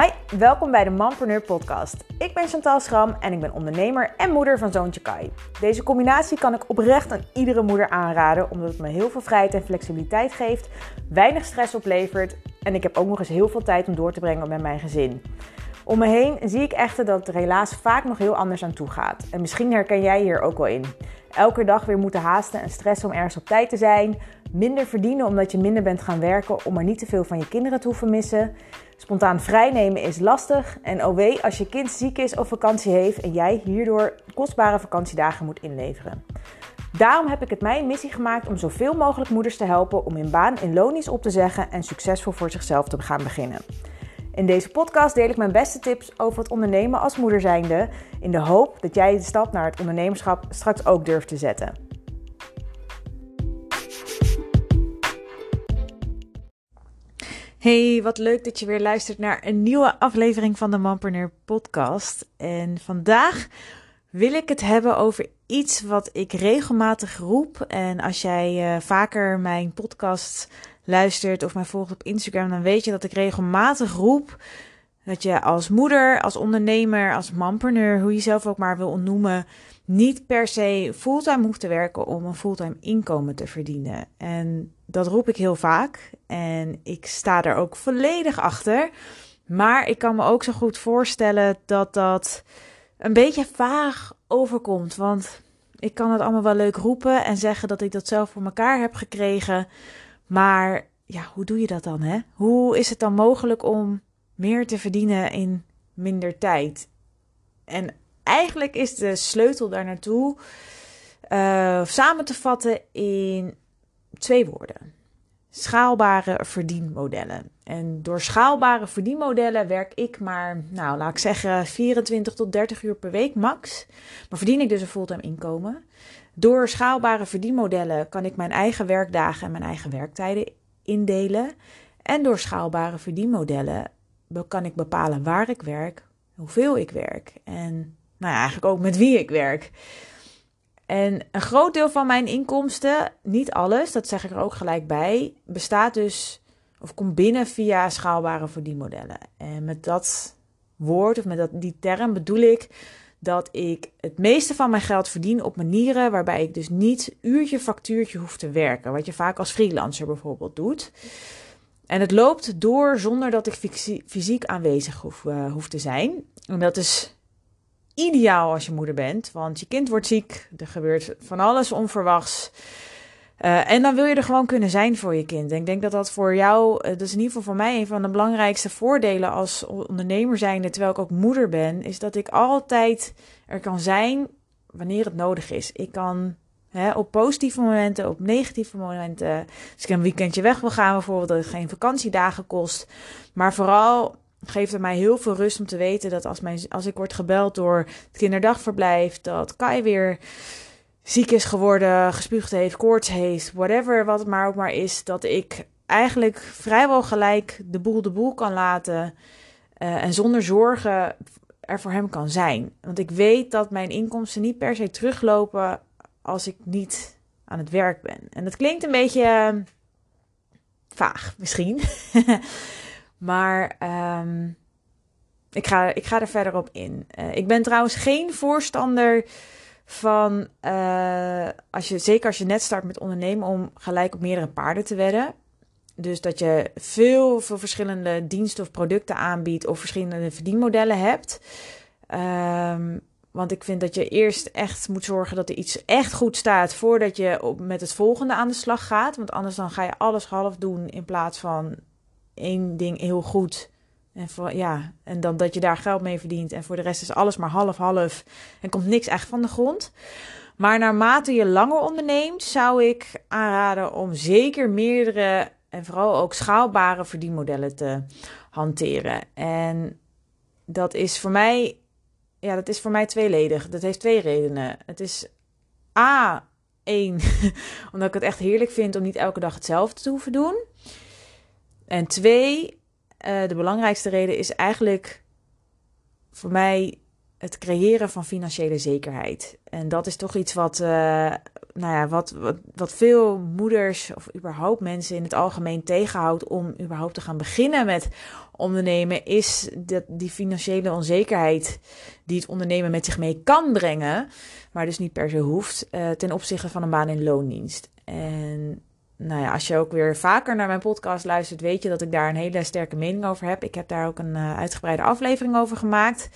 Hi, welkom bij de Mompreneur podcast. Ik ben Chantal Schram en ik ben ondernemer en moeder van zoontje Kai. Deze combinatie kan ik oprecht aan iedere moeder aanraden, omdat het me heel veel vrijheid en flexibiliteit geeft, weinig stress oplevert en ik heb ook nog eens heel veel tijd om door te brengen met mijn gezin. Om me heen zie ik echter dat het er helaas vaak nog heel anders aan toe gaat. En misschien herken jij hier ook wel in. Elke dag weer moeten haasten en stressen om ergens op tijd te zijn. Minder verdienen omdat je minder bent gaan werken om maar niet te veel van je kinderen te hoeven missen. Spontaan vrijnemen is lastig. En oh als je kind ziek is of vakantie heeft en jij hierdoor kostbare vakantiedagen moet inleveren. Daarom heb ik het mijn missie gemaakt om zoveel mogelijk moeders te helpen om hun baan in lonisch op te zeggen en succesvol voor zichzelf te gaan beginnen. In deze podcast deel ik mijn beste tips over het ondernemen als moeder zijnde, in de hoop dat jij de stap naar het ondernemerschap straks ook durft te zetten. Hey, wat leuk dat je weer luistert naar een nieuwe aflevering van de Mampreneur podcast. En vandaag wil ik het hebben over iets wat ik regelmatig roep. En als jij uh, vaker mijn podcast luistert of mij volgt op Instagram, dan weet je dat ik regelmatig roep dat je als moeder, als ondernemer, als mampreneur, hoe je zelf ook maar wil ontnoemen, niet per se fulltime hoeft te werken om een fulltime inkomen te verdienen. En dat roep ik heel vaak en ik sta er ook volledig achter. Maar ik kan me ook zo goed voorstellen dat dat een beetje vaag overkomt. Want ik kan het allemaal wel leuk roepen en zeggen dat ik dat zelf voor elkaar heb gekregen. Maar ja, hoe doe je dat dan? Hè? Hoe is het dan mogelijk om meer te verdienen in minder tijd? En eigenlijk is de sleutel daar naartoe uh, samen te vatten in twee woorden. Schaalbare verdienmodellen. En door schaalbare verdienmodellen werk ik maar, nou laat ik zeggen, 24 tot 30 uur per week max. Maar verdien ik dus een fulltime inkomen. Door schaalbare verdienmodellen kan ik mijn eigen werkdagen en mijn eigen werktijden indelen. En door schaalbare verdienmodellen kan ik bepalen waar ik werk, hoeveel ik werk en nou ja, eigenlijk ook met wie ik werk. En een groot deel van mijn inkomsten, niet alles, dat zeg ik er ook gelijk bij, bestaat dus of komt binnen via schaalbare verdienmodellen. En met dat woord of met dat, die term bedoel ik dat ik het meeste van mijn geld verdien op manieren waarbij ik dus niet uurtje factuurtje hoef te werken. Wat je vaak als freelancer bijvoorbeeld doet. En het loopt door zonder dat ik fysiek aanwezig hoef, uh, hoef te zijn. En dat is ideaal als je moeder bent, want je kind wordt ziek, er gebeurt van alles onverwachts. Uh, en dan wil je er gewoon kunnen zijn voor je kind. En ik denk dat dat voor jou, uh, dat is in ieder geval voor mij een van de belangrijkste voordelen als ondernemer zijnde, terwijl ik ook moeder ben, is dat ik altijd er kan zijn wanneer het nodig is. Ik kan op positieve momenten, op negatieve momenten, als ik een weekendje weg wil gaan bijvoorbeeld, dat het geen vakantiedagen kost. Maar vooral geeft het mij heel veel rust om te weten dat als, mijn, als ik word gebeld door het kinderdagverblijf, dat Kai weer ziek is geworden, gespuugd heeft, koorts heeft, whatever wat het maar ook maar is, dat ik eigenlijk vrijwel gelijk de boel de boel kan laten uh, en zonder zorgen er voor hem kan zijn. Want ik weet dat mijn inkomsten niet per se teruglopen als ik niet aan het werk ben. En dat klinkt een beetje uh, vaag misschien, maar um, ik, ga, ik ga er verder op in. Uh, ik ben trouwens geen voorstander van uh, als je, zeker als je net start met ondernemen, om gelijk op meerdere paarden te wedden. Dus dat je veel, veel verschillende diensten of producten aanbiedt of verschillende verdienmodellen hebt. Um, want ik vind dat je eerst echt moet zorgen dat er iets echt goed staat voordat je met het volgende aan de slag gaat. Want anders dan ga je alles half doen in plaats van één ding heel goed en, voor, ja, en dan dat je daar geld mee verdient. En voor de rest is alles maar half-half. En komt niks echt van de grond. Maar naarmate je langer onderneemt, zou ik aanraden om zeker meerdere en vooral ook schaalbare verdienmodellen te hanteren. En dat is voor mij, ja, dat is voor mij tweeledig. Dat heeft twee redenen. Het is A, één, omdat ik het echt heerlijk vind om niet elke dag hetzelfde te hoeven doen. En twee, uh, de belangrijkste reden is eigenlijk voor mij het creëren van financiële zekerheid. En dat is toch iets wat, uh, nou ja, wat, wat, wat veel moeders of überhaupt mensen in het algemeen tegenhoudt om überhaupt te gaan beginnen met ondernemen, is dat die financiële onzekerheid die het ondernemen met zich mee kan brengen, maar dus niet per se hoeft, uh, ten opzichte van een baan in loondienst. En nou ja, als je ook weer vaker naar mijn podcast luistert, weet je dat ik daar een hele sterke mening over heb. Ik heb daar ook een uh, uitgebreide aflevering over gemaakt.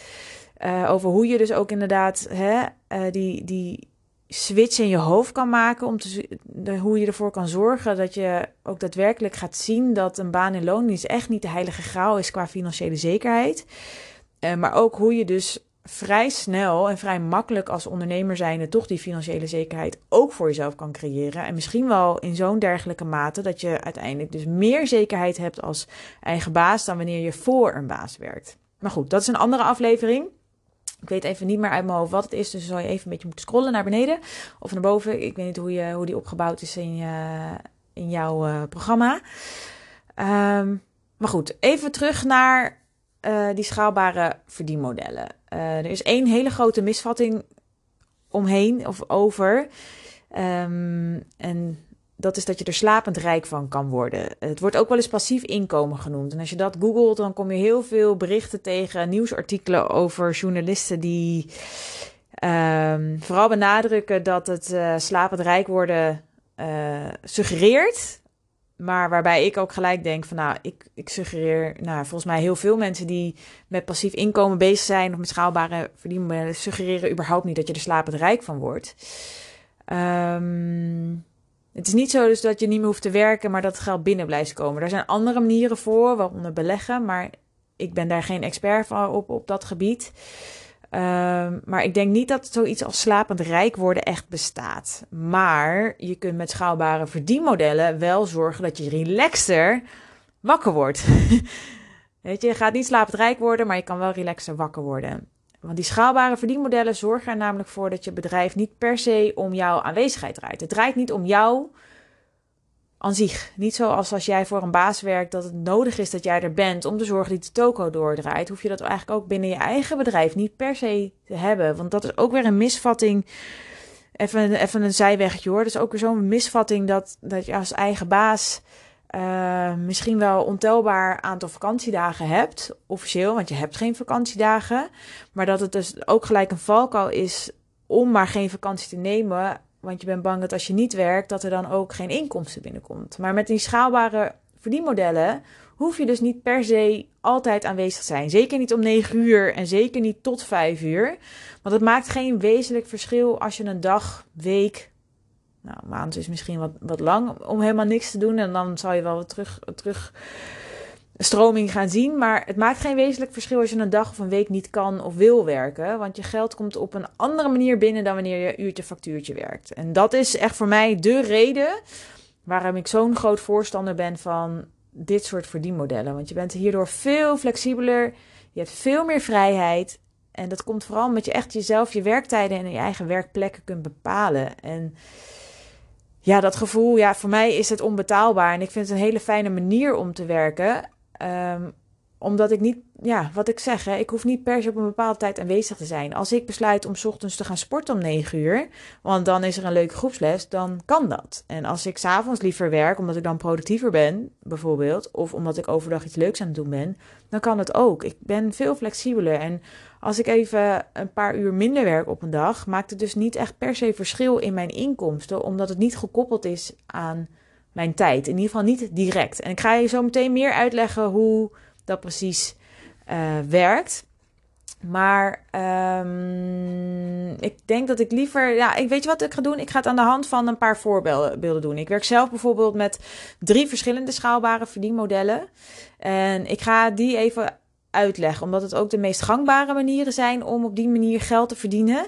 Uh, over hoe je dus ook inderdaad hè, die, die switch in je hoofd kan maken. Om te, hoe je ervoor kan zorgen dat je ook daadwerkelijk gaat zien dat een baan in loondienst echt niet de heilige graal is qua financiële zekerheid. Uh, maar ook hoe je dus vrij snel en vrij makkelijk als ondernemer zijnde toch die financiële zekerheid ook voor jezelf kan creëren. En misschien wel in zo'n dergelijke mate dat je uiteindelijk dus meer zekerheid hebt als eigen baas dan wanneer je voor een baas werkt. Maar goed, dat is een andere aflevering. Ik weet even niet meer uit mijn hoofd wat het is, dus zal je even een beetje moeten scrollen naar beneden of naar boven. Ik weet niet hoe, je, hoe die opgebouwd is in, je, in jouw uh, programma. Um, maar goed, even terug naar uh, die schaalbare verdienmodellen. Er is één hele grote misvatting omheen of over. Um, en dat is dat je er slapend rijk van kan worden. Het wordt ook wel eens passief inkomen genoemd. En als je dat googelt, dan kom je heel veel berichten tegen, nieuwsartikelen over journalisten die um, vooral benadrukken dat het uh, slapend rijk worden uh, suggereert. Maar waarbij ik ook gelijk denk van nou, ik, ik suggereer, nou volgens mij heel veel mensen die met passief inkomen bezig zijn of met schaalbare verdienmodellen, suggereren überhaupt niet dat je er slapend rijk van wordt. Um, het is niet zo dus dat je niet meer hoeft te werken, maar dat het geld binnen blijft komen. Er zijn andere manieren voor, waaronder beleggen, maar ik ben daar geen expert van op, op dat gebied. Um, maar ik denk niet dat zoiets als slapend rijk worden echt bestaat. Maar je kunt met schaalbare verdienmodellen wel zorgen dat je relaxter wakker wordt. Weet je, je gaat niet slapend rijk worden, maar je kan wel relaxter wakker worden. Want die schaalbare verdienmodellen zorgen er namelijk voor dat je bedrijf niet per se om jouw aanwezigheid draait. Het draait niet om jou aan zich. Niet zoals als jij voor een baas werkt, dat het nodig is dat jij er bent om te zorgen dat de toko doordraait. Hoef je dat eigenlijk ook binnen je eigen bedrijf niet per se te hebben. Want dat is ook weer een misvatting. Even, even een zijwegje hoor. Dat is ook weer zo'n misvatting dat, dat je als eigen baas uh, misschien wel ontelbaar aantal vakantiedagen hebt, officieel, want je hebt geen vakantiedagen. Maar dat het dus ook gelijk een valkuil is om maar geen vakantie te nemen, want je bent bang dat als je niet werkt, dat er dan ook geen inkomsten binnenkomt. Maar met die schaalbare verdienmodellen hoef je dus niet per se altijd aanwezig te zijn. Zeker niet om 9 uur en zeker niet tot 5 uur. Want het maakt geen wezenlijk verschil als je een dag, week, nou, maand is misschien wat, wat lang om helemaal niks te doen. En dan zal je wel wat terug, terug stroming gaan zien. Maar het maakt geen wezenlijk verschil als je een dag of een week niet kan of wil werken. Want je geld komt op een andere manier binnen dan wanneer je uurtje factuurtje werkt. En dat is echt voor mij de reden waarom ik zo'n groot voorstander ben van dit soort verdienmodellen. Want je bent hierdoor veel flexibeler. Je hebt veel meer vrijheid. En dat komt vooral omdat je echt jezelf je werktijden en je eigen werkplekken kunt bepalen. En ja, dat gevoel, ja, voor mij is het onbetaalbaar. En ik vind het een hele fijne manier om te werken. Um, omdat ik niet, ja, wat ik zeg, hè, ik hoef niet per se op een bepaalde tijd aanwezig te zijn. Als ik besluit om ochtends te gaan sporten om 9 uur, want dan is er een leuke groepsles, dan kan dat. En als ik s'avonds liever werk, omdat ik dan productiever ben, bijvoorbeeld, of omdat ik overdag iets leuks aan het doen ben, dan kan het ook. Ik ben veel flexibeler. En als ik even een paar uur minder werk op een dag, maakt het dus niet echt per se verschil in mijn inkomsten, omdat het niet gekoppeld is aan mijn tijd. In ieder geval niet direct. En ik ga je zo meteen meer uitleggen hoe dat precies uh, werkt. Maar um, ik denk dat ik liever. Ja, ik weet je wat ik ga doen? Ik ga het aan de hand van een paar voorbeelden doen. Ik werk zelf bijvoorbeeld met drie verschillende schaalbare verdienmodellen. En ik ga die even uitleggen, omdat het ook de meest gangbare manieren zijn om op die manier geld te verdienen.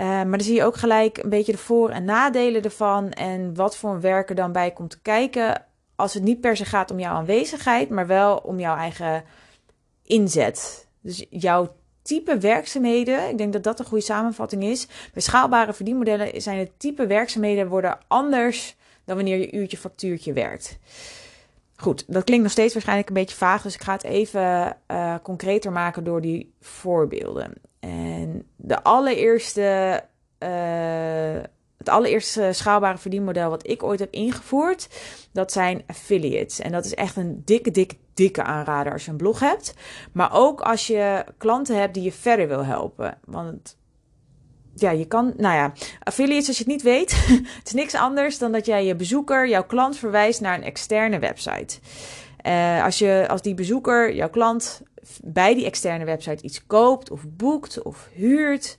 Uh, maar dan zie je ook gelijk een beetje de voor- en nadelen ervan en wat voor een werk er dan bij komt te kijken als het niet per se gaat om jouw aanwezigheid, maar wel om jouw eigen inzet. Dus jouw type werkzaamheden, ik denk dat dat een goede samenvatting is. Bij schaalbare verdienmodellen zijn het type werkzaamheden worden anders dan wanneer je uurtje factuurtje werkt. Goed, dat klinkt nog steeds waarschijnlijk een beetje vaag, dus ik ga het even uh, concreter maken door die voorbeelden. En de allereerste uh, het allereerste schaalbare verdienmodel wat ik ooit heb ingevoerd, dat zijn affiliates. En dat is echt een dikke, dikke, dikke aanrader als je een blog hebt. Maar ook als je klanten hebt die je verder wil helpen. Want ja, je kan, nou ja, affiliates, als je het niet weet, is niks anders dan dat jij je bezoeker, jouw klant verwijst naar een externe website. Uh, als, je, als die bezoeker, jouw klant, bij die externe website iets koopt of boekt of huurt,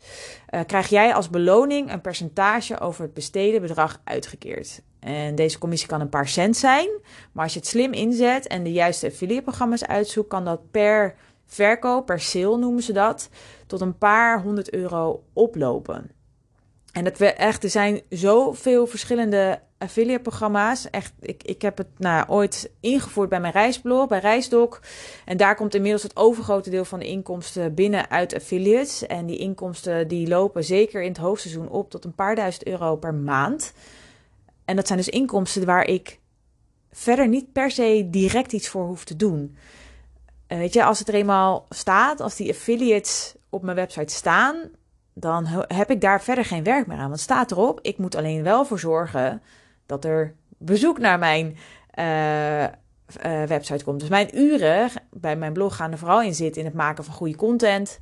uh, krijg jij als beloning een percentage over het besteden bedrag uitgekeerd. En deze commissie kan een paar cent zijn, maar als je het slim inzet en de juiste affiliate-programma's uitzoekt, kan dat per verkoop, per sale noemen ze dat, tot een paar honderd euro oplopen. En het echt, er zijn zoveel verschillende affiliate-programma's. Echt, ik, ik heb het nou, ooit ingevoerd bij mijn reisblog, bij Reisdoc. En daar komt inmiddels het overgrote deel van de inkomsten binnen uit affiliates. En die inkomsten die lopen zeker in het hoogseizoen op tot een paar duizend euro per maand. En dat zijn dus inkomsten waar ik verder niet per se direct iets voor hoef te doen. Uh, weet je, als het er eenmaal staat, als die affiliates op mijn website staan, dan heb ik daar verder geen werk meer aan. Want staat erop, ik moet alleen wel voor zorgen dat er bezoek naar mijn uh, uh, website komt. Dus mijn uren bij mijn blog gaan er vooral in zitten in het maken van goede content.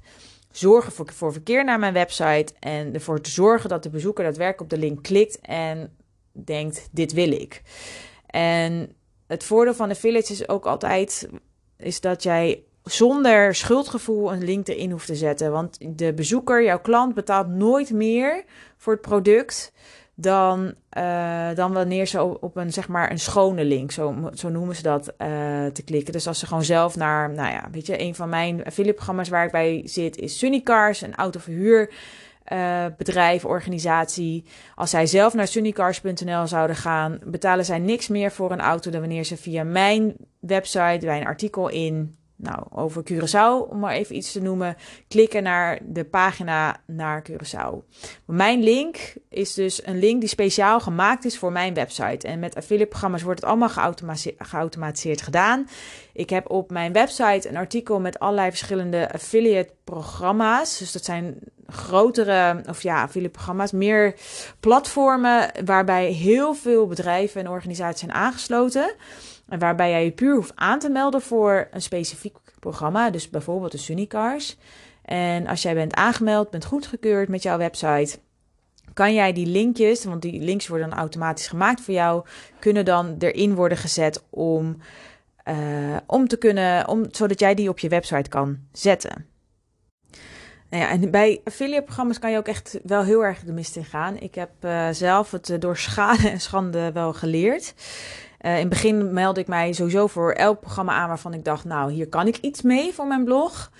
Zorgen voor, voor verkeer naar mijn website. En ervoor te zorgen dat de bezoeker daadwerkelijk op de link klikt en denkt: dit wil ik. En het voordeel van de village is ook altijd is dat jij zonder schuldgevoel een link erin hoeft te zetten. Want de bezoeker, jouw klant, betaalt nooit meer voor het product dan, uh, dan wanneer ze op een, zeg maar, een schone link, zo, zo noemen ze dat, uh, te klikken. Dus als ze gewoon zelf naar, nou ja, weet je, een van mijn affiliate-programma's waar ik bij zit is Sunnycars, een autoverhuur. Uh, bedrijf, organisatie. Als zij zelf naar sunnycars.nl zouden gaan, betalen zij niks meer voor een auto dan wanneer ze via mijn website bij een artikel in nou, over Curaçao, om maar even iets te noemen, klikken naar de pagina naar Curaçao. Mijn link is dus een link die speciaal gemaakt is voor mijn website. En met affiliate-programma's wordt het allemaal geautomatiseerd gedaan. Ik heb op mijn website een artikel met allerlei verschillende affiliate-programma's. Dus dat zijn grotere, of ja, affiliate-programma's, meer platformen waarbij heel veel bedrijven en organisaties zijn aangesloten. Waarbij jij je puur hoeft aan te melden voor een specifiek programma, dus bijvoorbeeld de Sunnycars. En als jij bent aangemeld, bent goedgekeurd met jouw website, kan jij die linkjes, want die links worden dan automatisch gemaakt voor jou, kunnen dan erin worden gezet om, uh, om te kunnen, om, zodat jij die op je website kan zetten. Nou ja, en bij affiliate-programma's kan je ook echt wel heel erg de mist in gaan. Ik heb uh, zelf het door schade en schande wel geleerd. Uh, in het begin meldde ik mij sowieso voor elk programma aan waarvan ik dacht, nou, hier kan ik iets mee voor mijn blog.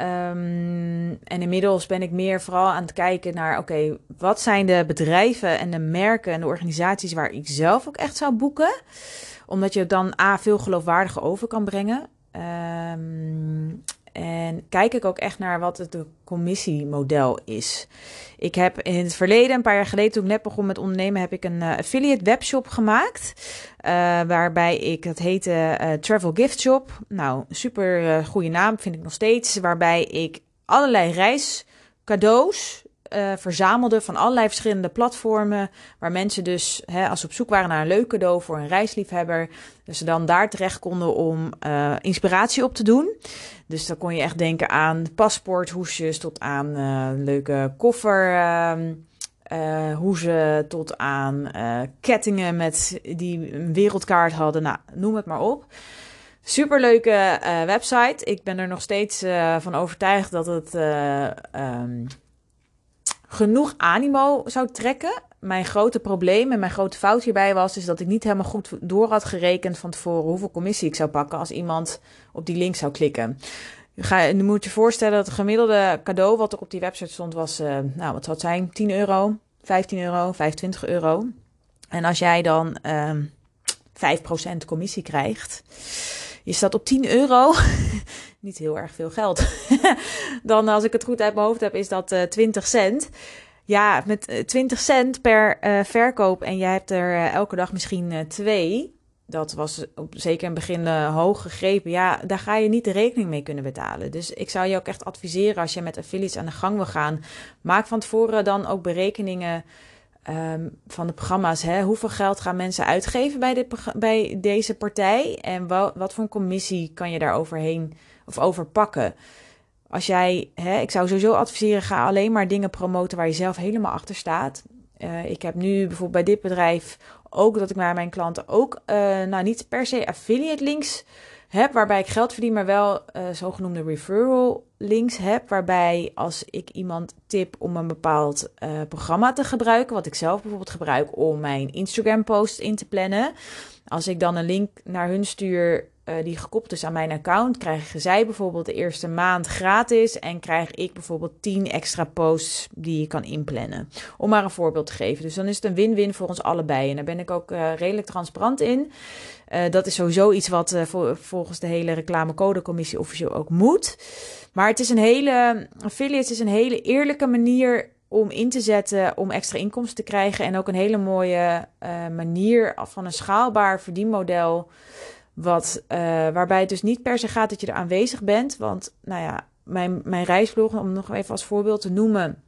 Um, en inmiddels ben ik meer vooral aan het kijken naar, oké, wat zijn de bedrijven en de merken en de organisaties waar ik zelf ook echt zou boeken? Omdat je dan A, veel geloofwaardiger over kan brengen. Um, en kijk ik ook echt naar wat het commissiemodel is. Ik heb in het verleden, een paar jaar geleden, toen ik net begon met ondernemen, heb ik een uh, affiliate webshop gemaakt. Uh, waarbij ik, het heette uh, Travel Gift Shop. Nou, super goede naam vind ik nog steeds. Waarbij ik allerlei reiscadeaus uh, verzamelde van allerlei verschillende platformen. Waar mensen dus, hè, als ze op zoek waren naar een leuk cadeau voor een reisliefhebber, dus ze dan daar terecht konden om uh, inspiratie op te doen. Dus dan kon je echt denken aan paspoorthoesjes tot aan uh, leuke koffer. Hoezen tot aan kettingen met die een wereldkaart hadden. Nou, noem het maar op. Superleuke website. Ik ben er nog steeds van overtuigd dat het um, genoeg animo zou trekken. Mijn grote probleem en mijn grote fout hierbij was, is dat ik niet helemaal goed door had gerekend van tevoren hoeveel commissie ik zou pakken als iemand op die link zou klikken. Nu moet je voorstellen dat het gemiddelde cadeau wat er op die website stond was, uh, nou wat zou het zijn, 10 euro, 15 euro, 25 euro. En als jij dan uh, ehm, 5% commissie krijgt, je staat op 10 euro. Niet heel erg veel geld. Dan, als ik het goed uit mijn hoofd heb, is dat uh, eh, 20 cent. Ja, met 20 eh, cent per uh, verkoop en jij hebt er elke dag misschien twee. Dat was op, zeker in het begin hoog gegrepen. Ja, daar ga je niet de rekening mee kunnen betalen. Dus ik zou je ook echt adviseren als je met affiliates aan de gang wil gaan. Maak van tevoren dan ook berekeningen ehm, van de programma's. Hè? Hoeveel geld gaan mensen uitgeven bij, dit, bij deze partij? En wat, voor commissie kan je daar overheen of over pakken? Als jij, hè, ik zou sowieso adviseren, ga alleen maar dingen promoten waar je zelf helemaal achter staat. Uh, ik heb nu bijvoorbeeld bij dit bedrijf ook dat ik naar mijn klanten ook, uh, nou niet per se affiliate links heb waarbij ik geld verdien, maar wel uh, zogenoemde referral links heb. Waarbij als ik iemand tip om een bepaald uh, programma te gebruiken, wat ik zelf bijvoorbeeld gebruik om mijn Instagram post in te plannen. Als ik dan een link naar hun stuur uh, die gekoppeld is aan mijn account, krijgen zij bijvoorbeeld de eerste maand gratis en krijg ik bijvoorbeeld 10 extra posts die je kan inplannen. Om maar een voorbeeld te geven. Dus dan is het een win-win voor ons allebei. En daar ben ik ook uh, redelijk transparant in. Uh, dat is sowieso iets wat volgens de hele reclamecodecommissie officieel ook moet. Maar het is een hele, affiliates is een hele eerlijke manier om in te zetten om extra inkomsten te krijgen. En ook een hele mooie manier van een schaalbaar verdienmodel wat, uh, waarbij het dus niet per se gaat dat je er aanwezig bent. Want, nou ja, mijn, mijn reisblog, om nog even als voorbeeld te noemen.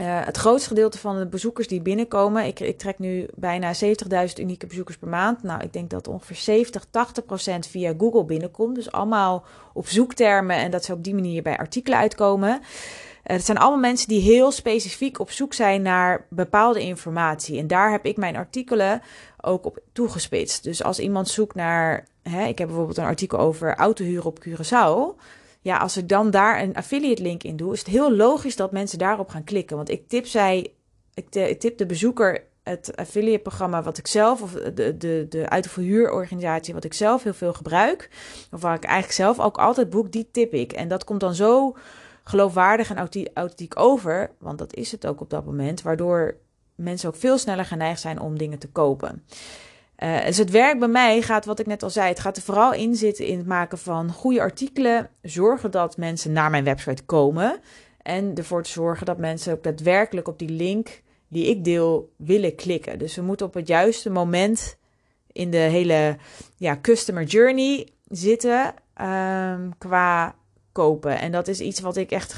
Uh, het grootste gedeelte van de bezoekers die binnenkomen, ik, ik trek nu bijna 70.000 unieke bezoekers per maand. Nou, ik denk dat ongeveer 70, 80 procent via Google binnenkomt. Dus allemaal op zoektermen en dat ze op die manier bij artikelen uitkomen. Uh, het zijn allemaal mensen die heel specifiek op zoek zijn naar bepaalde informatie. En daar heb ik mijn artikelen ook op toegespitst. Dus als iemand zoekt naar, hè, ik heb bijvoorbeeld een artikel over autohuur op Curaçao. Ja, als ik dan daar een affiliate link in doe, is het heel logisch dat mensen daarop gaan klikken. Want ik tip zij, ik tip de bezoeker het affiliate programma wat ik zelf, of de, de, de uitverhuurorganisatie wat ik zelf heel veel gebruik, of waar ik eigenlijk zelf ook altijd boek, die tip ik. En dat komt dan zo geloofwaardig en authentiek over, want dat is het ook op dat moment, waardoor mensen ook veel sneller geneigd zijn om dingen te kopen. Uh, dus het werk bij mij gaat, wat ik net al zei, het gaat er vooral in zitten in het maken van goede artikelen. Zorgen dat mensen naar mijn website komen. En ervoor te zorgen dat mensen ook daadwerkelijk op die link die ik deel willen klikken. Dus we moeten op het juiste moment in de hele ja, customer journey zitten um, qua kopen. En dat is iets wat ik echt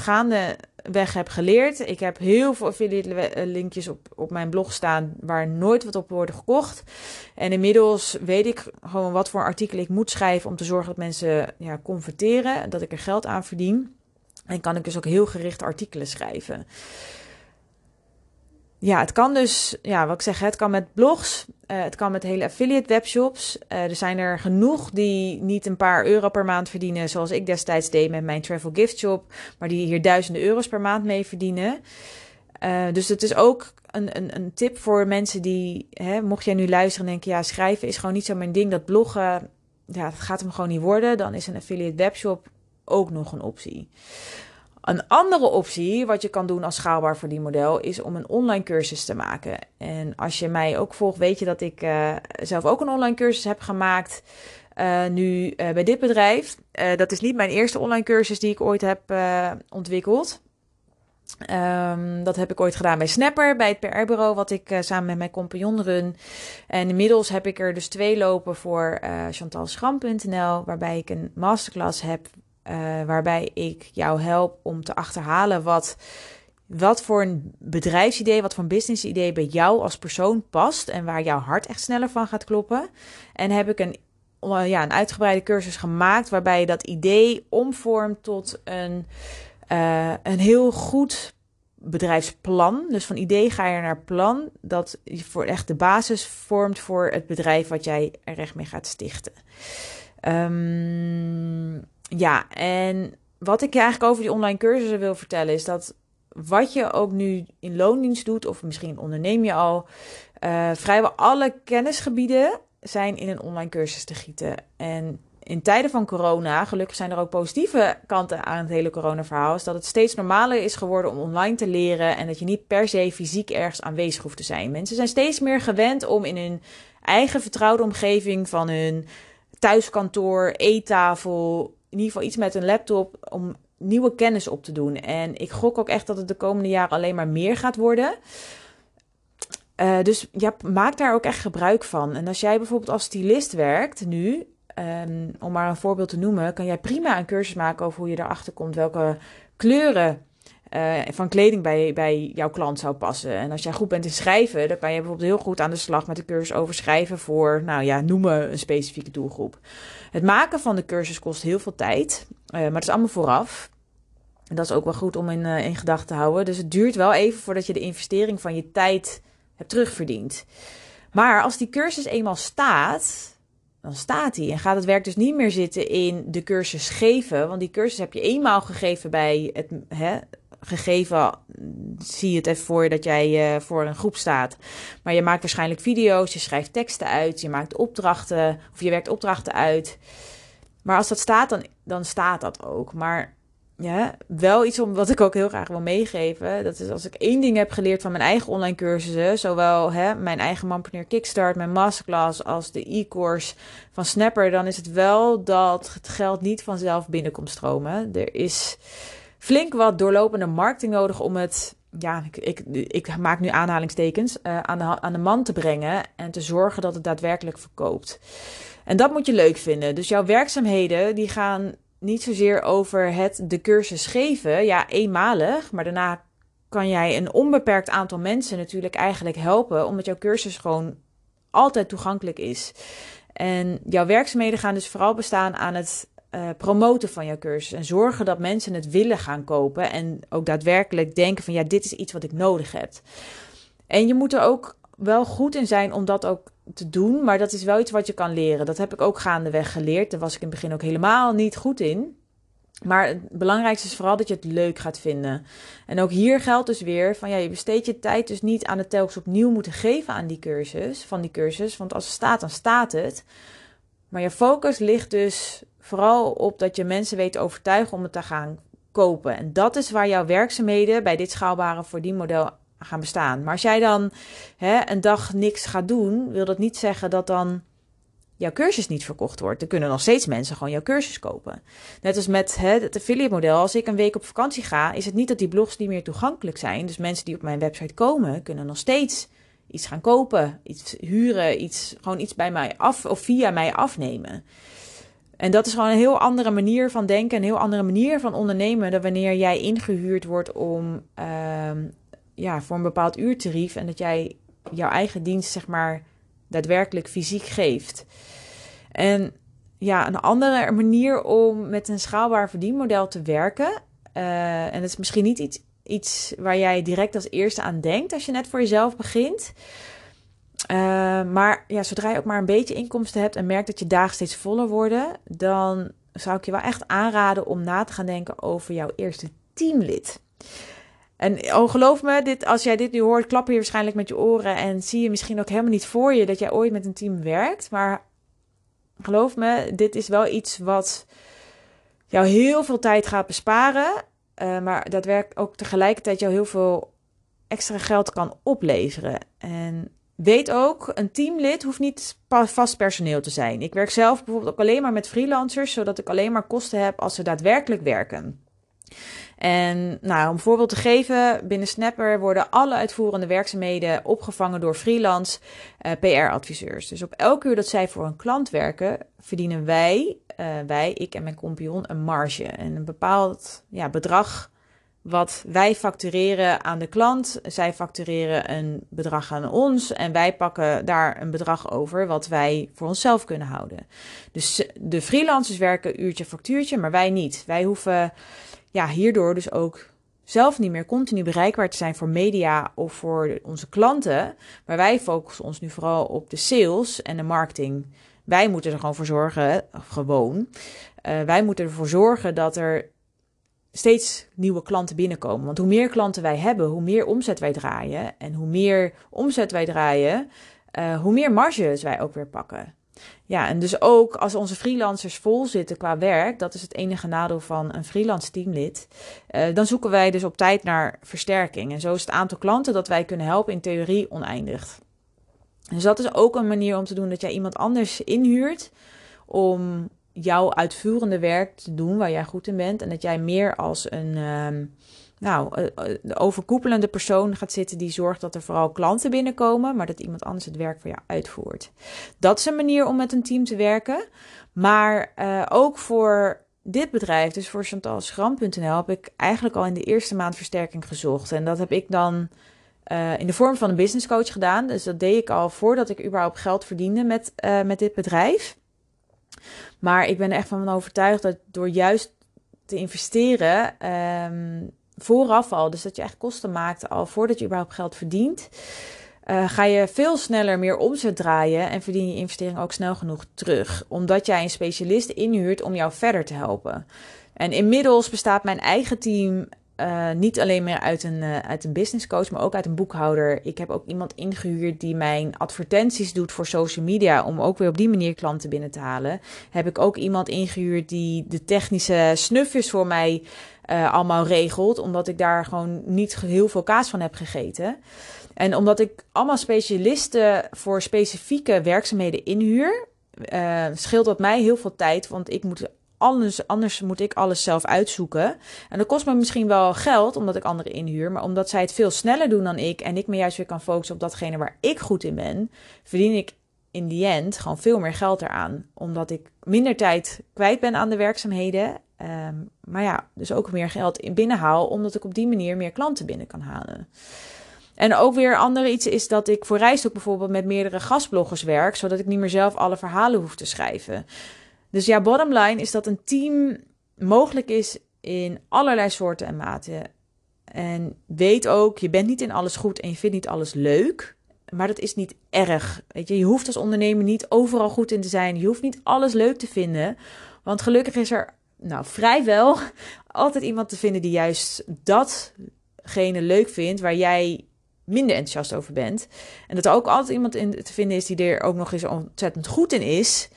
gaandeweg heb geleerd. Ik heb heel veel affiliate eh, linkjes op, op mijn blog staan waar nooit wat op worden gekocht. En inmiddels weet ik gewoon wat voor artikel ik moet schrijven om te zorgen dat mensen ja, converteren. Dat ik er geld aan verdien. En kan ik dus ook heel gerichte artikelen schrijven ja, het kan dus, ja, wat ik zeg, het kan met blogs, uh, het kan met hele affiliate webshops. Uh, er zijn er genoeg die niet een paar euro per maand verdienen, zoals ik destijds deed met mijn travel gift shop, maar die hier duizenden euro's per maand mee verdienen. Uh, dus het is ook een, een, een tip voor mensen die, hè, mocht jij nu luisteren en denken, ja, schrijven is gewoon niet zo mijn ding, dat bloggen, ja, dat gaat hem gewoon niet worden, dan is een affiliate webshop ook nog een optie. Een andere optie, wat je kan doen als schaalbaar verdienmodel, is om een online cursus te maken. En als je mij ook volgt, weet je dat ik uh, zelf ook een online cursus heb gemaakt. Uh, nu uh, bij dit bedrijf. dat is niet mijn eerste online cursus die ik ooit heb ontwikkeld. Um, dat heb ik ooit gedaan bij Snapper, bij het PR-bureau, wat ik samen met mijn compagnon run. En inmiddels heb ik er dus twee lopen voor chantalschram.nl, waarbij ik een masterclass heb uh, waarbij ik jou help om te achterhalen wat, wat voor een bedrijfsidee, wat voor een businessidee bij jou als persoon past en waar jouw hart echt sneller van gaat kloppen. En heb ik een, ja, een uitgebreide cursus gemaakt waarbij je dat idee omvormt tot een, uh, een heel goed bedrijfsplan. Dus van idee ga je naar plan dat je voor echt de basis vormt voor het bedrijf wat jij er echt mee gaat stichten. Um, ja, en wat ik eigenlijk over die online cursussen wil vertellen is dat wat je ook nu in loondienst doet, of misschien onderneem je al, uh, vrijwel alle kennisgebieden zijn in een online cursus te gieten. En in tijden van corona, gelukkig zijn er ook positieve kanten aan het hele corona-verhaal, is dat het steeds normaler is geworden om online te leren en dat je niet per se fysiek ergens aanwezig hoeft te zijn. Mensen zijn steeds meer gewend om in hun eigen vertrouwde omgeving van hun thuiskantoor, eettafel, in ieder geval iets met een laptop om nieuwe kennis op te doen. En ik gok ook echt dat het de komende jaren alleen maar meer gaat worden. Uh, dus maak daar ook echt gebruik van. En als jij bijvoorbeeld als stylist werkt nu, um, om maar een voorbeeld te noemen, kan jij prima een cursus maken over hoe je erachter komt welke kleuren van kleding bij, bij jouw klant zou passen. En als jij goed bent in schrijven, dan kan je bijvoorbeeld heel goed aan de slag met de cursus over schrijven voor, nou ja, noemen een specifieke doelgroep. Het maken van de cursus kost heel veel tijd, maar het is allemaal vooraf. En dat is ook wel goed om in, in gedachten te houden. Dus het duurt wel even voordat je de investering van je tijd hebt terugverdiend. Maar als die cursus eenmaal staat, dan staat die. En gaat het werk dus niet meer zitten in de cursus geven. Want die cursus heb je eenmaal gegeven bij het hè, gegeven. Zie je het even voor dat jij uh, voor een groep staat. Maar je maakt waarschijnlijk video's, je schrijft teksten uit, je maakt opdrachten of je werkt opdrachten uit. Maar als dat staat, dan, dan staat dat ook. Maar ja, wel iets om wat ik ook heel graag wil meegeven. Dat is als ik één ding heb geleerd van mijn eigen online cursussen, zowel hè, mijn eigen Mampreneur Kickstart, mijn masterclass als de e-course van Snapper, dan is het wel dat het geld niet vanzelf binnenkomt stromen. Er is flink wat doorlopende marketing nodig om het, ja, ik, ik, ik maak nu aanhalingstekens, uh, aan, de, aan de man te brengen en te zorgen dat het daadwerkelijk verkoopt. En dat moet je leuk vinden. Dus jouw werkzaamheden die gaan niet zozeer over het de cursus geven, ja, eenmalig, maar daarna kan jij een onbeperkt aantal mensen natuurlijk eigenlijk helpen, omdat jouw cursus gewoon altijd toegankelijk is. En jouw werkzaamheden gaan dus vooral bestaan aan het uh, promoten van jouw cursus en zorgen dat mensen het willen gaan kopen en ook daadwerkelijk denken van ja, dit is iets wat ik nodig heb. En je moet er ook wel goed in zijn om dat ook te doen, maar dat is wel iets wat je kan leren. Dat heb ik ook gaandeweg geleerd. Daar was ik in het begin ook helemaal niet goed in. Maar het belangrijkste is vooral dat je het leuk gaat vinden. En ook hier geldt dus weer van ja, je besteedt je tijd dus niet aan het telkens opnieuw moeten geven aan die cursus, van die cursus. Want als het staat, dan staat het. Maar je focus ligt dus vooral op dat je mensen weet overtuigen om het te gaan kopen. En dat is waar jouw werkzaamheden bij dit schaalbare model gaan bestaan. Maar als jij dan hè, een dag niks gaat doen, wil dat niet zeggen dat dan jouw cursus niet verkocht wordt. Er kunnen nog steeds mensen gewoon jouw cursus kopen. Net als met hè, het affiliate model. Als ik een week op vakantie ga, is het niet dat die blogs niet meer toegankelijk zijn. Dus mensen die op mijn website komen, kunnen nog steeds iets gaan kopen, iets huren, iets, gewoon iets bij mij af of via mij afnemen. En dat is gewoon een heel andere manier van denken, een heel andere manier van ondernemen dan wanneer jij ingehuurd wordt om ehm, ja, voor een bepaald uurtarief en dat jij jouw eigen dienst, zeg maar, daadwerkelijk fysiek geeft. En ja, een andere manier om met een schaalbaar verdienmodel te werken. Uh, en dat is misschien niet iets, iets waar jij direct als eerste aan denkt als je net voor jezelf begint. Uh, maar ja, zodra je ook maar een beetje inkomsten hebt en merkt dat je dagen steeds voller worden, dan zou ik je wel echt aanraden om na te gaan denken over jouw eerste teamlid. En oh, geloof me, dit, als jij dit nu hoort, klap je waarschijnlijk met je oren en zie je misschien ook helemaal niet voor je dat jij ooit met een team werkt. Maar geloof me, dit is wel iets wat jou heel veel tijd gaat besparen. Uh, maar daadwerkelijk ook tegelijkertijd jou heel veel extra geld kan opleveren. En weet ook, een teamlid hoeft niet vast personeel te zijn. Ik werk zelf bijvoorbeeld ook alleen maar met freelancers, zodat ik alleen maar kosten heb als ze daadwerkelijk werken. En nou, om een voorbeeld te geven, binnen Snapper worden alle uitvoerende werkzaamheden opgevangen door freelance eh, PR-adviseurs. Dus op elk uur dat zij voor een klant werken, verdienen wij, uh, wij, ik en mijn compagnon, een marge. En een bepaald ja, bedrag wat wij factureren aan de klant. Zij factureren een bedrag aan ons en wij pakken daar een bedrag over wat wij voor onszelf kunnen houden. Dus de freelancers werken uurtje factuurtje, maar wij niet. Wij hoeven ja, hierdoor dus ook zelf niet meer continu bereikbaar te zijn voor media of voor onze klanten. Maar wij focussen ons nu vooral op de sales en de marketing. Wij moeten er gewoon voor zorgen, gewoon. Uh, wij moeten ervoor zorgen dat er steeds nieuwe klanten binnenkomen. Want hoe meer klanten wij hebben, hoe meer omzet wij draaien. En hoe meer omzet wij draaien, uh, hoe meer marges wij ook weer pakken. Ja, en dus ook als onze freelancers vol zitten qua werk, dat is het enige nadeel van een freelance teamlid, uh, dan zoeken wij dus op tijd naar versterking. En zo is het aantal klanten dat wij kunnen helpen in theorie oneindig. Dus dat is ook een manier om te doen dat jij iemand anders inhuurt om jouw uitvoerende werk te doen waar jij goed in bent. En dat jij meer als een, uh, nou, eh, eh, de overkoepelende persoon gaat zitten die zorgt dat er vooral klanten binnenkomen, maar dat iemand anders het werk voor jou uitvoert. Dat is een manier om met een team te werken. Maar uh, ook voor dit bedrijf, dus voor chantalschram.nl, heb ik eigenlijk al in de eerste maand versterking gezocht. En dat heb ik dan in de vorm van een business coach gedaan. Dus dat deed ik al voordat ik überhaupt geld verdiende met, met dit bedrijf. Maar ik ben echt van overtuigd dat door juist te investeren um, vooraf al, dus dat je echt kosten maakt al voordat je überhaupt geld verdient, uh, ga je veel sneller meer omzet draaien en verdien je investering ook snel genoeg terug. Omdat jij een specialist inhuurt om jou verder te helpen. En inmiddels bestaat mijn eigen team uh, niet alleen meer uit een, uh, uit een business coach, maar ook uit een boekhouder. Ik heb ook iemand ingehuurd die mijn advertenties doet voor social media, om ook weer op die manier klanten binnen te halen. Heb ik ook iemand ingehuurd die de technische snufjes voor mij uh, allemaal regelt, omdat ik daar gewoon niet heel veel kaas van heb gegeten. En omdat ik allemaal specialisten voor specifieke werkzaamheden inhuur, scheelt dat mij heel veel tijd, want ik moet Anders, anders moet ik alles zelf uitzoeken. En dat kost me misschien wel geld, omdat ik anderen inhuur. Maar omdat zij het veel sneller doen dan ik. En ik me juist weer kan focussen op datgene waar ik goed in ben. Verdien ik in die end gewoon veel meer geld eraan. Omdat ik minder tijd kwijt ben aan de werkzaamheden. Um, maar ja, dus ook meer geld in binnenhaal. Omdat ik op die manier meer klanten binnen kan halen. En ook weer andere iets is dat ik voor Reisdok bijvoorbeeld met meerdere gastbloggers werk. Zodat ik niet meer zelf alle verhalen hoef te schrijven. Dus ja, bottom line is dat een team mogelijk is in allerlei soorten en maten. En weet ook, je bent niet in alles goed en je vindt niet alles leuk. Maar dat is niet erg. Weet je, je hoeft als ondernemer niet overal goed in te zijn. Je hoeft niet alles leuk te vinden. Want gelukkig is er, nou vrijwel, altijd iemand te vinden die juist datgene leuk vindt waar jij minder enthousiast over bent. En dat er ook altijd iemand in te vinden is die er ook nog eens ontzettend goed in is.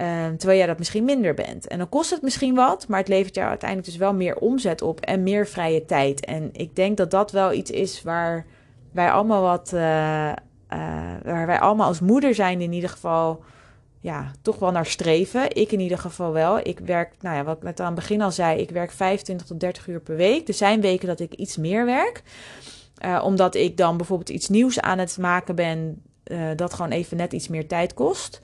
Ehm, terwijl jij dat misschien minder bent. En dan kost het misschien wat, maar het levert jou uiteindelijk dus wel meer omzet op en meer vrije tijd. En ik denk dat dat wel iets is waar wij allemaal wat. Uh, uh, waar wij allemaal als moeder zijn in ieder geval. Ja, toch wel naar streven. Ik in ieder geval wel. Ik werk, nou ja, wat ik net aan het begin al zei, ik werk 25 tot 30 uur per week. Er zijn weken dat ik iets meer werk. Uh, omdat ik dan bijvoorbeeld iets nieuws aan het maken ben, dat gewoon even net iets meer tijd kost.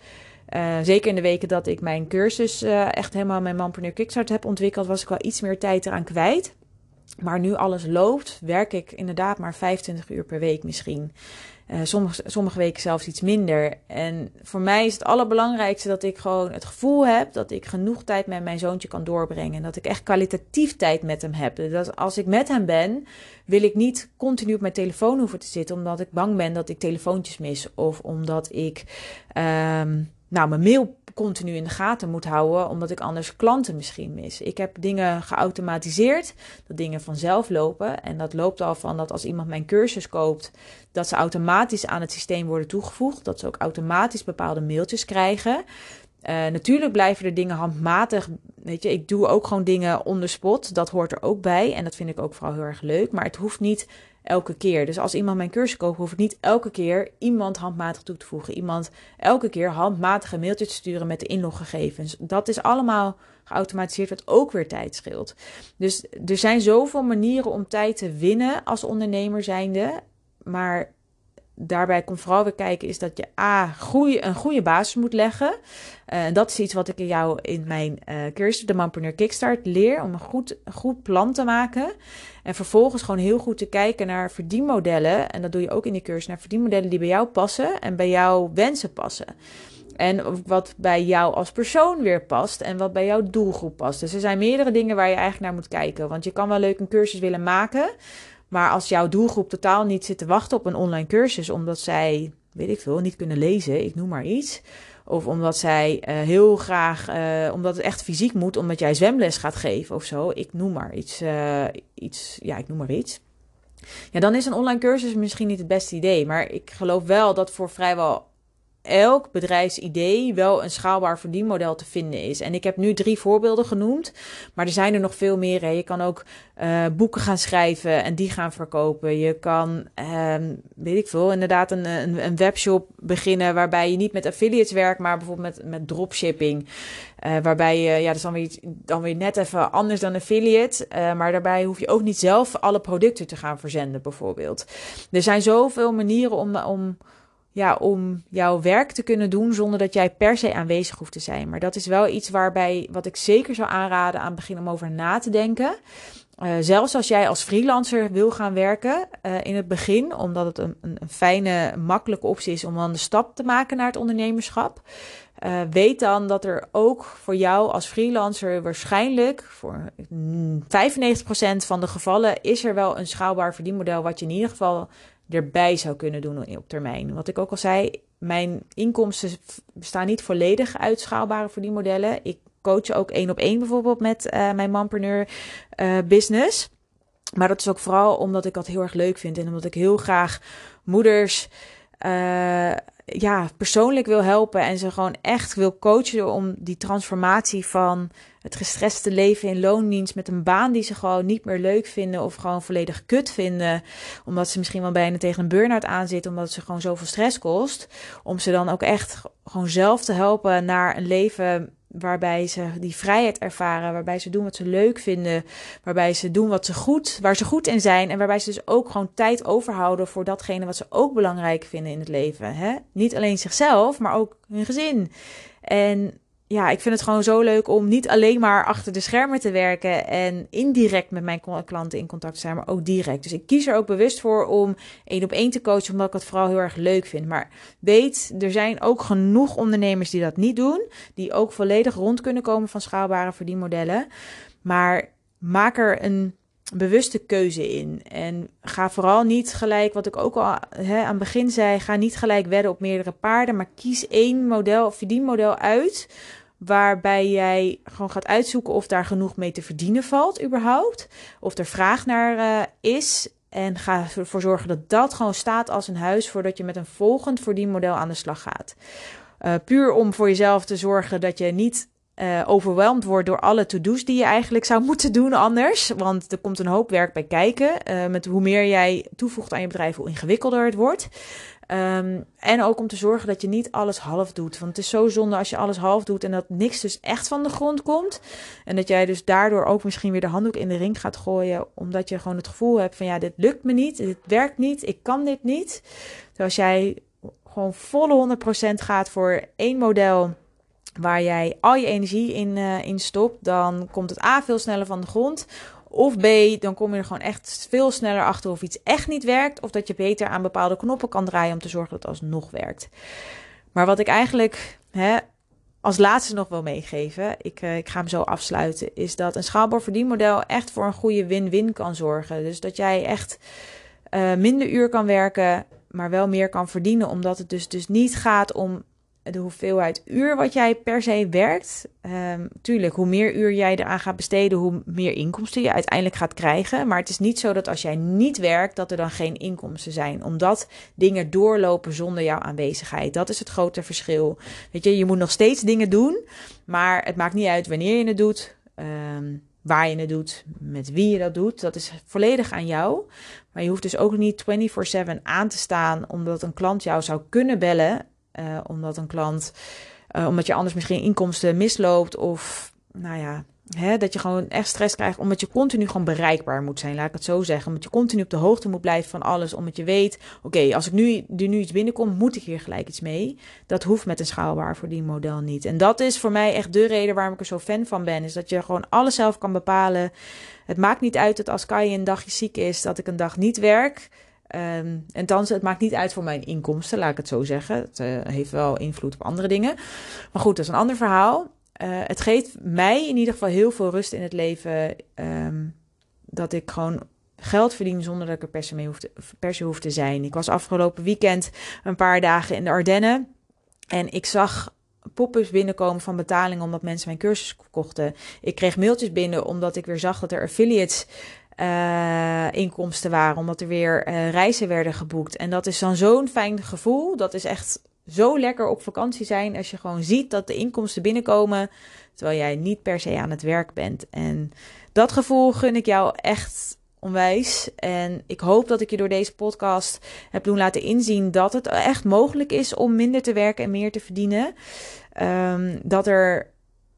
Uh, zeker in de weken dat ik mijn cursus uh, echt helemaal mijn Manpreneur Kickstart heb ontwikkeld, was ik wel iets meer tijd eraan kwijt. Maar nu alles loopt, werk ik inderdaad maar 25 uur per week misschien. Uh, sommige, sommige weken zelfs iets minder. En voor mij is het allerbelangrijkste dat ik gewoon het gevoel heb dat ik genoeg tijd met mijn zoontje kan doorbrengen. En dat ik echt kwalitatief tijd met hem heb. Dat als ik met hem ben, wil ik niet continu op mijn telefoon hoeven te zitten, omdat ik bang ben dat ik telefoontjes mis. Of omdat ik. Um, nou, mijn mail continu in de gaten moet houden, omdat ik anders klanten misschien mis. Ik heb dingen geautomatiseerd, dat dingen vanzelf lopen. En dat loopt al van dat als iemand mijn cursus koopt, dat ze automatisch aan het systeem worden toegevoegd. Dat ze ook automatisch bepaalde mailtjes krijgen. Uh, natuurlijk blijven er dingen handmatig. Weet je, ik doe ook gewoon dingen on the spot. Dat hoort er ook bij. En dat vind ik ook vooral heel erg leuk. Maar het hoeft niet elke keer. Dus als iemand mijn cursus koopt, hoef ik niet elke keer iemand handmatig toe te voegen. Iemand elke keer handmatige mailtjes te sturen met de inloggegevens. Dat is allemaal geautomatiseerd, wat ook weer tijd scheelt. Dus er zijn zoveel manieren om tijd te winnen als ondernemer zijnde. Maar daarbij komt vooral weer kijken is dat je A, een goede basis moet leggen. Uh, dat is iets wat ik jou in mijn uh, cursus, de Manpreneur Kickstart, leer. Om een goed, goed plan te maken. En vervolgens gewoon heel goed te kijken naar verdienmodellen. En dat doe je ook in die cursus. Naar verdienmodellen die bij jou passen en bij jouw wensen passen. En wat bij jou als persoon weer past en wat bij jouw doelgroep past. Dus er zijn meerdere dingen waar je eigenlijk naar moet kijken. Want je kan wel leuk een cursus willen maken. Maar als jouw doelgroep totaal niet zit te wachten op een online cursus, omdat zij, weet ik veel, niet kunnen lezen, ik noem maar iets. Of omdat zij uh, heel graag, uh, omdat het echt fysiek moet, omdat jij zwemles gaat geven of zo. Ik noem maar iets, uh, iets, ja, ik noem maar iets. Ja, dan is een online cursus misschien niet het beste idee. Maar ik geloof wel dat voor vrijwel elk bedrijfsidee wel een schaalbaar verdienmodel te vinden is. En ik heb nu drie voorbeelden genoemd, maar er zijn er nog veel meer. Hè. Je kan ook uh, boeken gaan schrijven en die gaan verkopen. Je kan, um, weet ik veel, inderdaad een, een, een, webshop beginnen waarbij je niet met affiliates werkt, maar bijvoorbeeld met, met dropshipping. Uh, waarbij je, ja, dat is dan weer, dan weer net even anders dan affiliate. Uh, maar daarbij hoef je ook niet zelf alle producten te gaan verzenden, bijvoorbeeld. Er zijn zoveel manieren om, om ja, om jouw werk te kunnen doen zonder dat jij per se aanwezig hoeft te zijn. Maar dat is wel iets waarbij, wat ik zeker zou aanraden aan het begin om over na te denken. Uh, zelfs als jij als freelancer wil gaan werken uh, in het begin, omdat het een, een, fijne, makkelijke optie is om dan de stap te maken naar het ondernemerschap. Uh, weet dan dat er ook voor jou als freelancer waarschijnlijk voor 95% van de gevallen is er wel een schaalbaar verdienmodel wat je in ieder geval erbij zou kunnen doen op termijn. Wat ik ook al zei, mijn inkomsten bestaan niet volledig uit schaalbare verdienmodellen. Ik coach ook één op één bijvoorbeeld met uh, mijn mompreneur uh, business. Maar dat is ook vooral omdat ik dat heel erg leuk vind en omdat ik heel graag moeders uh, ja, persoonlijk wil helpen en ze gewoon echt wil coachen om die transformatie van het gestreste leven in loondienst met een baan die ze gewoon niet meer leuk vinden of gewoon volledig kut vinden, omdat ze misschien wel bijna tegen een burn-out aan zitten, omdat ze gewoon zoveel stress kost, om ze dan ook echt gewoon zelf te helpen naar een leven waarbij ze die vrijheid ervaren, waarbij ze doen wat ze leuk vinden, waarbij ze doen wat ze goed, waar ze goed in zijn en waarbij ze dus ook gewoon tijd overhouden voor datgene wat ze ook belangrijk vinden in het leven. Hè? Niet alleen zichzelf, maar ook hun gezin. En ja, ik vind het gewoon zo leuk om niet alleen maar achter de schermen te werken en indirect met mijn klanten in contact te zijn, maar ook direct. Dus ik kies er ook bewust voor om één op één te coachen, omdat ik het vooral heel erg leuk vind. Maar weet, er zijn ook genoeg ondernemers die dat niet doen, die ook volledig rond kunnen komen van schaalbare verdienmodellen. Maar maak er een bewuste keuze in. En ga vooral niet gelijk, wat ik ook al aan het begin zei, ga niet gelijk wedden op meerdere paarden, maar kies één model of verdienmodel uit. Waarbij jij gewoon gaat uitzoeken of daar genoeg mee te verdienen valt, überhaupt. Of er vraag naar uh, is. En ga ervoor zorgen dat dat gewoon staat als een huis voordat je met een volgend verdienmodel aan de slag gaat. Uh, puur om voor jezelf te zorgen dat je niet uh, overweldigd wordt door alle to-do's die je eigenlijk zou moeten doen anders. Want er komt een hoop werk bij kijken. Uh, met hoe meer jij toevoegt aan je bedrijf, hoe ingewikkelder het wordt. Um, en ook om te zorgen dat je niet alles half doet. Want het is zo zonde als je alles half doet en dat niks dus echt van de grond komt. En dat jij dus daardoor ook misschien weer de handdoek in de ring gaat gooien. Omdat je gewoon het gevoel hebt van ja, dit lukt me niet, dit werkt niet, ik kan dit niet. Dus als jij gewoon volle 100% gaat voor één model waar jij al je energie in, uh, in stopt, dan komt het A veel sneller van de grond. Of B, dan kom je er gewoon echt veel sneller achter of iets echt niet werkt. Of dat je beter aan bepaalde knoppen kan draaien om te zorgen dat het alsnog werkt. Maar wat ik eigenlijk hè, als laatste nog wil meegeven, ik, uh, ik ga hem zo afsluiten, is dat een schaalbaar verdienmodel echt voor een goede win-win kan zorgen. Dus dat jij echt uh, minder uur kan werken, maar wel meer kan verdienen. Omdat het dus, dus niet gaat om de hoeveelheid uur wat jij per se werkt. Um, tuurlijk, hoe meer uur jij eraan gaat besteden, hoe meer inkomsten je uiteindelijk gaat krijgen. Maar het is niet zo dat als jij niet werkt, dat er dan geen inkomsten zijn. Omdat dingen doorlopen zonder jouw aanwezigheid. Dat is het grote verschil. Weet je, je moet nog steeds dingen doen, maar het maakt niet uit wanneer je het doet. Um, waar je het doet, met wie je dat doet, dat is volledig aan jou. Maar je hoeft dus ook niet 24/7 aan te staan omdat een klant jou zou kunnen bellen uh, omdat een klant, uh, omdat je anders misschien inkomsten misloopt of nou ja, hè, dat je gewoon echt stress krijgt omdat je continu gewoon bereikbaar moet zijn, laat ik het zo zeggen. Omdat je continu op de hoogte moet blijven van alles, omdat je weet, oké, als ik nu, er nu iets binnenkomt, moet ik hier gelijk iets mee. Dat hoeft met een schaalbaar model niet. En dat is voor mij echt de reden waarom ik er zo fan van ben, is dat je gewoon alles zelf kan bepalen. Het maakt niet uit dat als Kai een dagje ziek is, dat ik een dag niet werk. Um, en dan, het maakt niet uit voor mijn inkomsten, laat ik het zo zeggen. Het uh, heeft wel invloed op andere dingen. Maar goed, dat is een ander verhaal. Uh, het geeft mij in ieder geval heel veel rust in het leven. Um, dat ik gewoon geld verdien zonder dat ik er per se, mee hoef te, per se hoef te zijn. Ik was afgelopen weekend een paar dagen in de Ardennen. En ik zag pop-ups binnenkomen van betalingen omdat mensen mijn cursus kochten. Ik kreeg mailtjes binnen omdat ik weer zag dat er affiliates uh, inkomsten waren, omdat er weer uh, reizen werden geboekt. En dat is dan zo'n fijn gevoel. Dat is echt zo lekker op vakantie zijn als je gewoon ziet dat de inkomsten binnenkomen, terwijl jij niet per se aan het werk bent. En dat gevoel gun ik jou echt onwijs. En ik hoop dat ik je door deze podcast heb doen laten inzien dat het echt mogelijk is om minder te werken en meer te verdienen. Um, dat er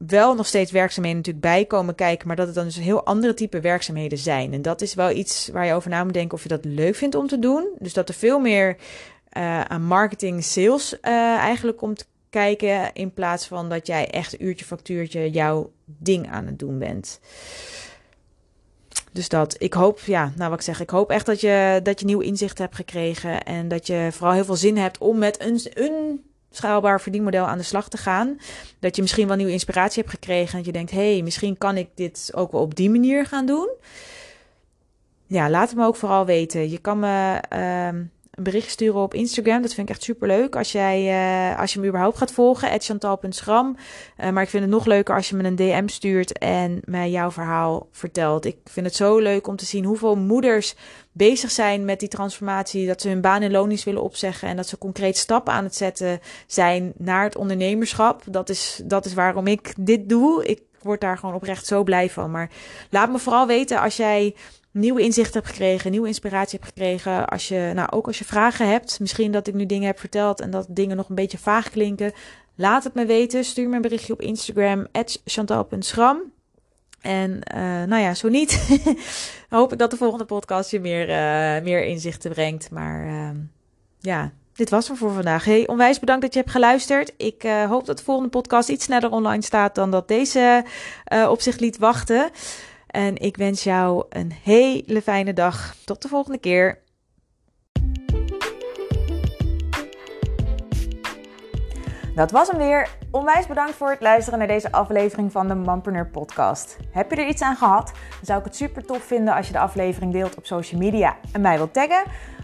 wel nog steeds werkzaamheden natuurlijk bij komen kijken, maar dat het dan dus heel andere type werkzaamheden zijn. En dat is wel iets waar je over na moet denken of je dat leuk vindt om te doen. Dus dat er veel meer aan marketing, sales eigenlijk komt kijken. In plaats van dat jij echt uurtje factuurtje jouw ding aan het doen bent. Dus dat, ik hoop, ja, nou wat ik zeg, ik hoop echt dat je, dat je nieuw inzicht hebt gekregen. En dat je vooral heel veel zin hebt om met een, een schaalbaar verdienmodel aan de slag te gaan. Dat je misschien wel nieuwe inspiratie hebt gekregen. En dat je denkt, hé, hey, misschien kan ik dit ook wel op die manier gaan doen. Ja, laat het me ook vooral weten. Je kan me uh, een bericht sturen op Instagram. Dat vind ik echt super leuk. Als, jij, uh, als je me überhaupt gaat volgen, chantal.schram. Uh, maar ik vind het nog leuker als je me een DM stuurt en mij jouw verhaal vertelt. Ik vind het zo leuk om te zien hoeveel moeders bezig zijn met die transformatie. Dat ze hun baan en loondienst willen opzeggen. En dat ze concreet stappen aan het zetten zijn naar het ondernemerschap. Dat is, dat is waarom ik dit doe. Ik word daar gewoon oprecht zo blij van. Maar laat me vooral weten als jij nieuwe inzichten hebt gekregen, nieuwe inspiratie hebt gekregen. Als je, nou, ook als je vragen hebt, misschien dat ik nu dingen heb verteld en dat dingen nog een beetje vaag klinken, laat het me weten. Stuur me een berichtje op Instagram, chantal.schram. En uh, nou ja, zo niet, hoop ik dat de volgende podcast je meer, uh, meer inzichten brengt. Maar uh, ja, dit was er voor vandaag. Hey, onwijs bedankt dat je hebt geluisterd. Ik uh, hoop dat de volgende podcast iets sneller online staat dan dat deze op zich liet wachten. En ik wens jou een hele fijne dag. Tot de volgende keer. Dat was hem weer. Onwijs bedankt voor het luisteren naar deze aflevering van de Mompreneur podcast. Heb je er iets aan gehad? Dan zou ik het super tof vinden als je de aflevering deelt op social media en mij wilt taggen.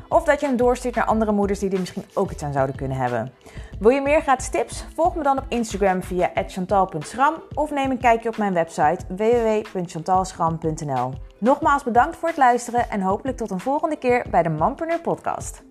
Of dat je hem doorstuurt naar andere moeders die er misschien ook iets aan zouden kunnen hebben. Wil je meer gratis tips? Volg me dan op Instagram via chantal.schram of neem een kijkje op mijn website www.chantalschram.nl. Nogmaals bedankt voor het luisteren en hopelijk tot een volgende keer bij de Mompreneur podcast.